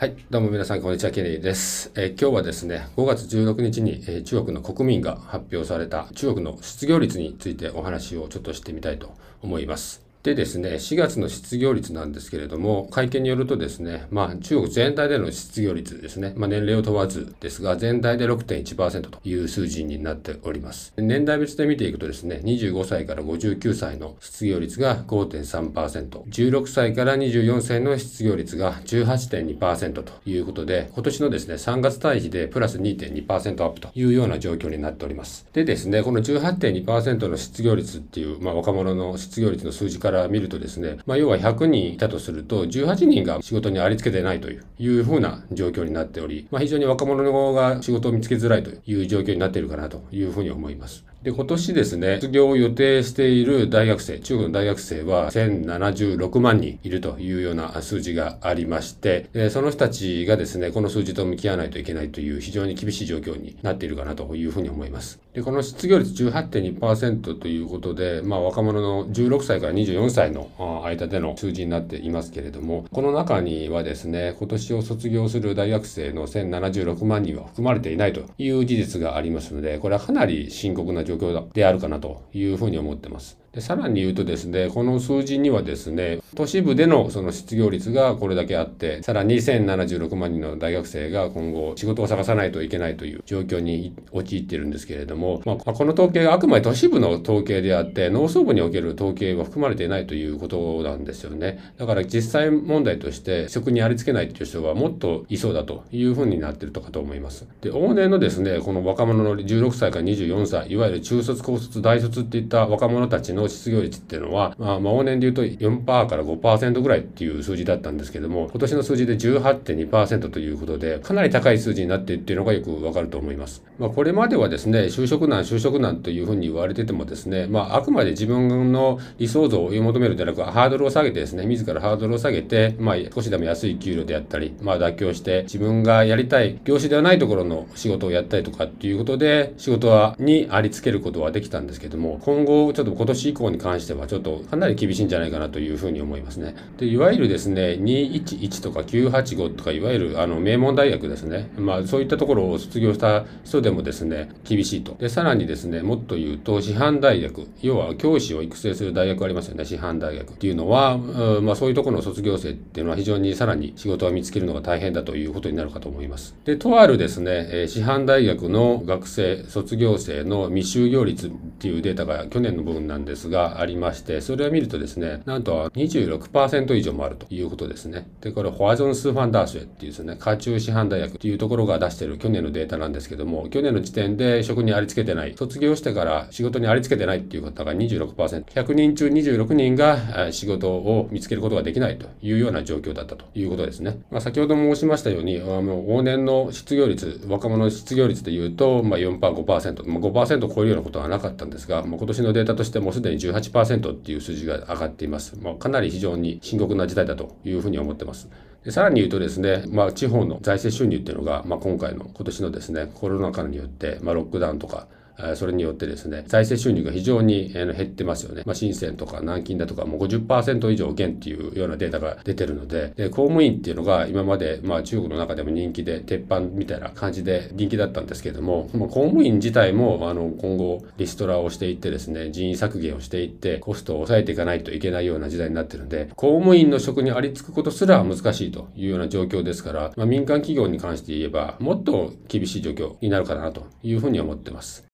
はい。どうも皆さん、こんにちは。ケネリです。えー、今日はですね、5月16日に、えー、中国の国民が発表された中国の失業率についてお話をちょっとしてみたいと思います。でですね、4月の失業率なんですけれども、会見によるとですね、まあ中国全体での失業率ですね、まあ年齢を問わずですが、全体で6.1%という数字になっております。年代別で見ていくとですね、25歳から59歳の失業率が5.3%、16歳から24歳の失業率が18.2%ということで、今年のですね、3月対比でプラス2.2%アップというような状況になっております。でですね、この18.2%の失業率っていう、まあ若者の失業率の数字からから見るとですね、まあ、要は100人いたとすると、18人が仕事にありつけてないといういうふうな状況になっており、まあ、非常に若者が仕事を見つけづらいという状況になっているかなというふうに思います。で、今年ですね、卒業を予定している大学生、中国の大学生は1076万人いるというような数字がありまして、その人たちがですね、この数字と向き合わないといけないという非常に厳しい状況になっているかなというふうに思います。で、この失業率18.2%ということで、まあ若者の16歳から24歳の間での数字になっていますけれども、この中にはですね、今年を卒業する大学生の1076万人は含まれていないという事実がありますので、これはかなり深刻な状況状況であるかなというふうに思ってます。でさらに言うとですね、この数字にはですね、都市部でのその失業率がこれだけあって、さらに1076万人の大学生が今後仕事を探さないといけないという状況に陥っているんですけれども、まあ、この統計があくまで都市部の統計であって、農村部における統計は含まれていないということなんですよね。だから実際問題として職にありつけないという人がもっといそうだというふうになっているとかと思います。で、往年のですね、この若者の16歳から24歳、いわゆる中卒、高卒、大卒っていった若者たちのの失業率っていうのは、まあ、往年で言うと4%から5%ぐらいっていう数字だったんですけども、今年の数字で18.2%ということで、かなり高い数字になっていっているのがよくわかると思います。まあ、これまではですね、就職難、就職難というふうに言われててもですね、まあ、あくまで自分の理想像を追い求めるんじゃなく、ハードルを下げてですね、自らハードルを下げて、まあ、少しでも安い給料であったり、まあ、妥協して、自分がやりたい業種ではないところの仕事をやったりとかっていうことで、仕事はにありつけることはできたんですけども、今後、ちょっと今年以降に関しては、ちょっとかなり厳しいんじゃないかなというふうに思いますね。で、いわゆるですね、211とか985とか、いわゆるあの名門大学ですね。まあ、そういったところを卒業した人でもですね、厳しいと。で、さらにですね、もっと言うと、師範大学、要は教師を育成する大学ありますよね、師範大学っていうのは、うんまあ、そういうところの卒業生っていうのは非常にさらに仕事を見つけるのが大変だということになるかと思います。で、とあるですね、え師範大学の学生、卒業生の未就業率っていうデータが去年の部分なんですがありまして、それを見るとですね、なんと26%以上もあるということですね。で、これ、ホワゾンスファンダーシュっていうですね、家中師範大学っていうところが出してる去年のデータなんですけども、去年の時点で職にありつけてない、卒業してから仕事にありつけてないっていう方が26%、100人中26人が仕事を見つけることができないというような状況だったということですね。まあ、先ほど申しましたように、あの往年の失業率、若者の失業率でいうと、まあ4%、5%、まあ、5%を超えるようなことはなかったんですが、もう今年のデータとしてもうすでに18%っていう数字が上がっています。まあ、かなり非常に深刻な事態だというふうに思ってます。でさらに言うとですね、まあ、地方の財政収入っていうのが、まあ、今回の今年のですね、コロナ禍によって、まあ、ロックダウンとか、それによってですね、財政収入が非常に減ってますよね。まあ、深センとか南京だとかもう50%以上減っていうようなデータが出てるので、で公務員っていうのが今まで、まあ、中国の中でも人気で、鉄板みたいな感じで人気だったんですけども、まあ、公務員自体もあの今後リストラをしていってですね、人員削減をしていって、コストを抑えていかないといけないような時代になってるので、公務員の職にありつくことすら難しいというような状況ですから、まあ、民間企業に関して言えば、もっと厳しい状況になるかなというふうに思ってます。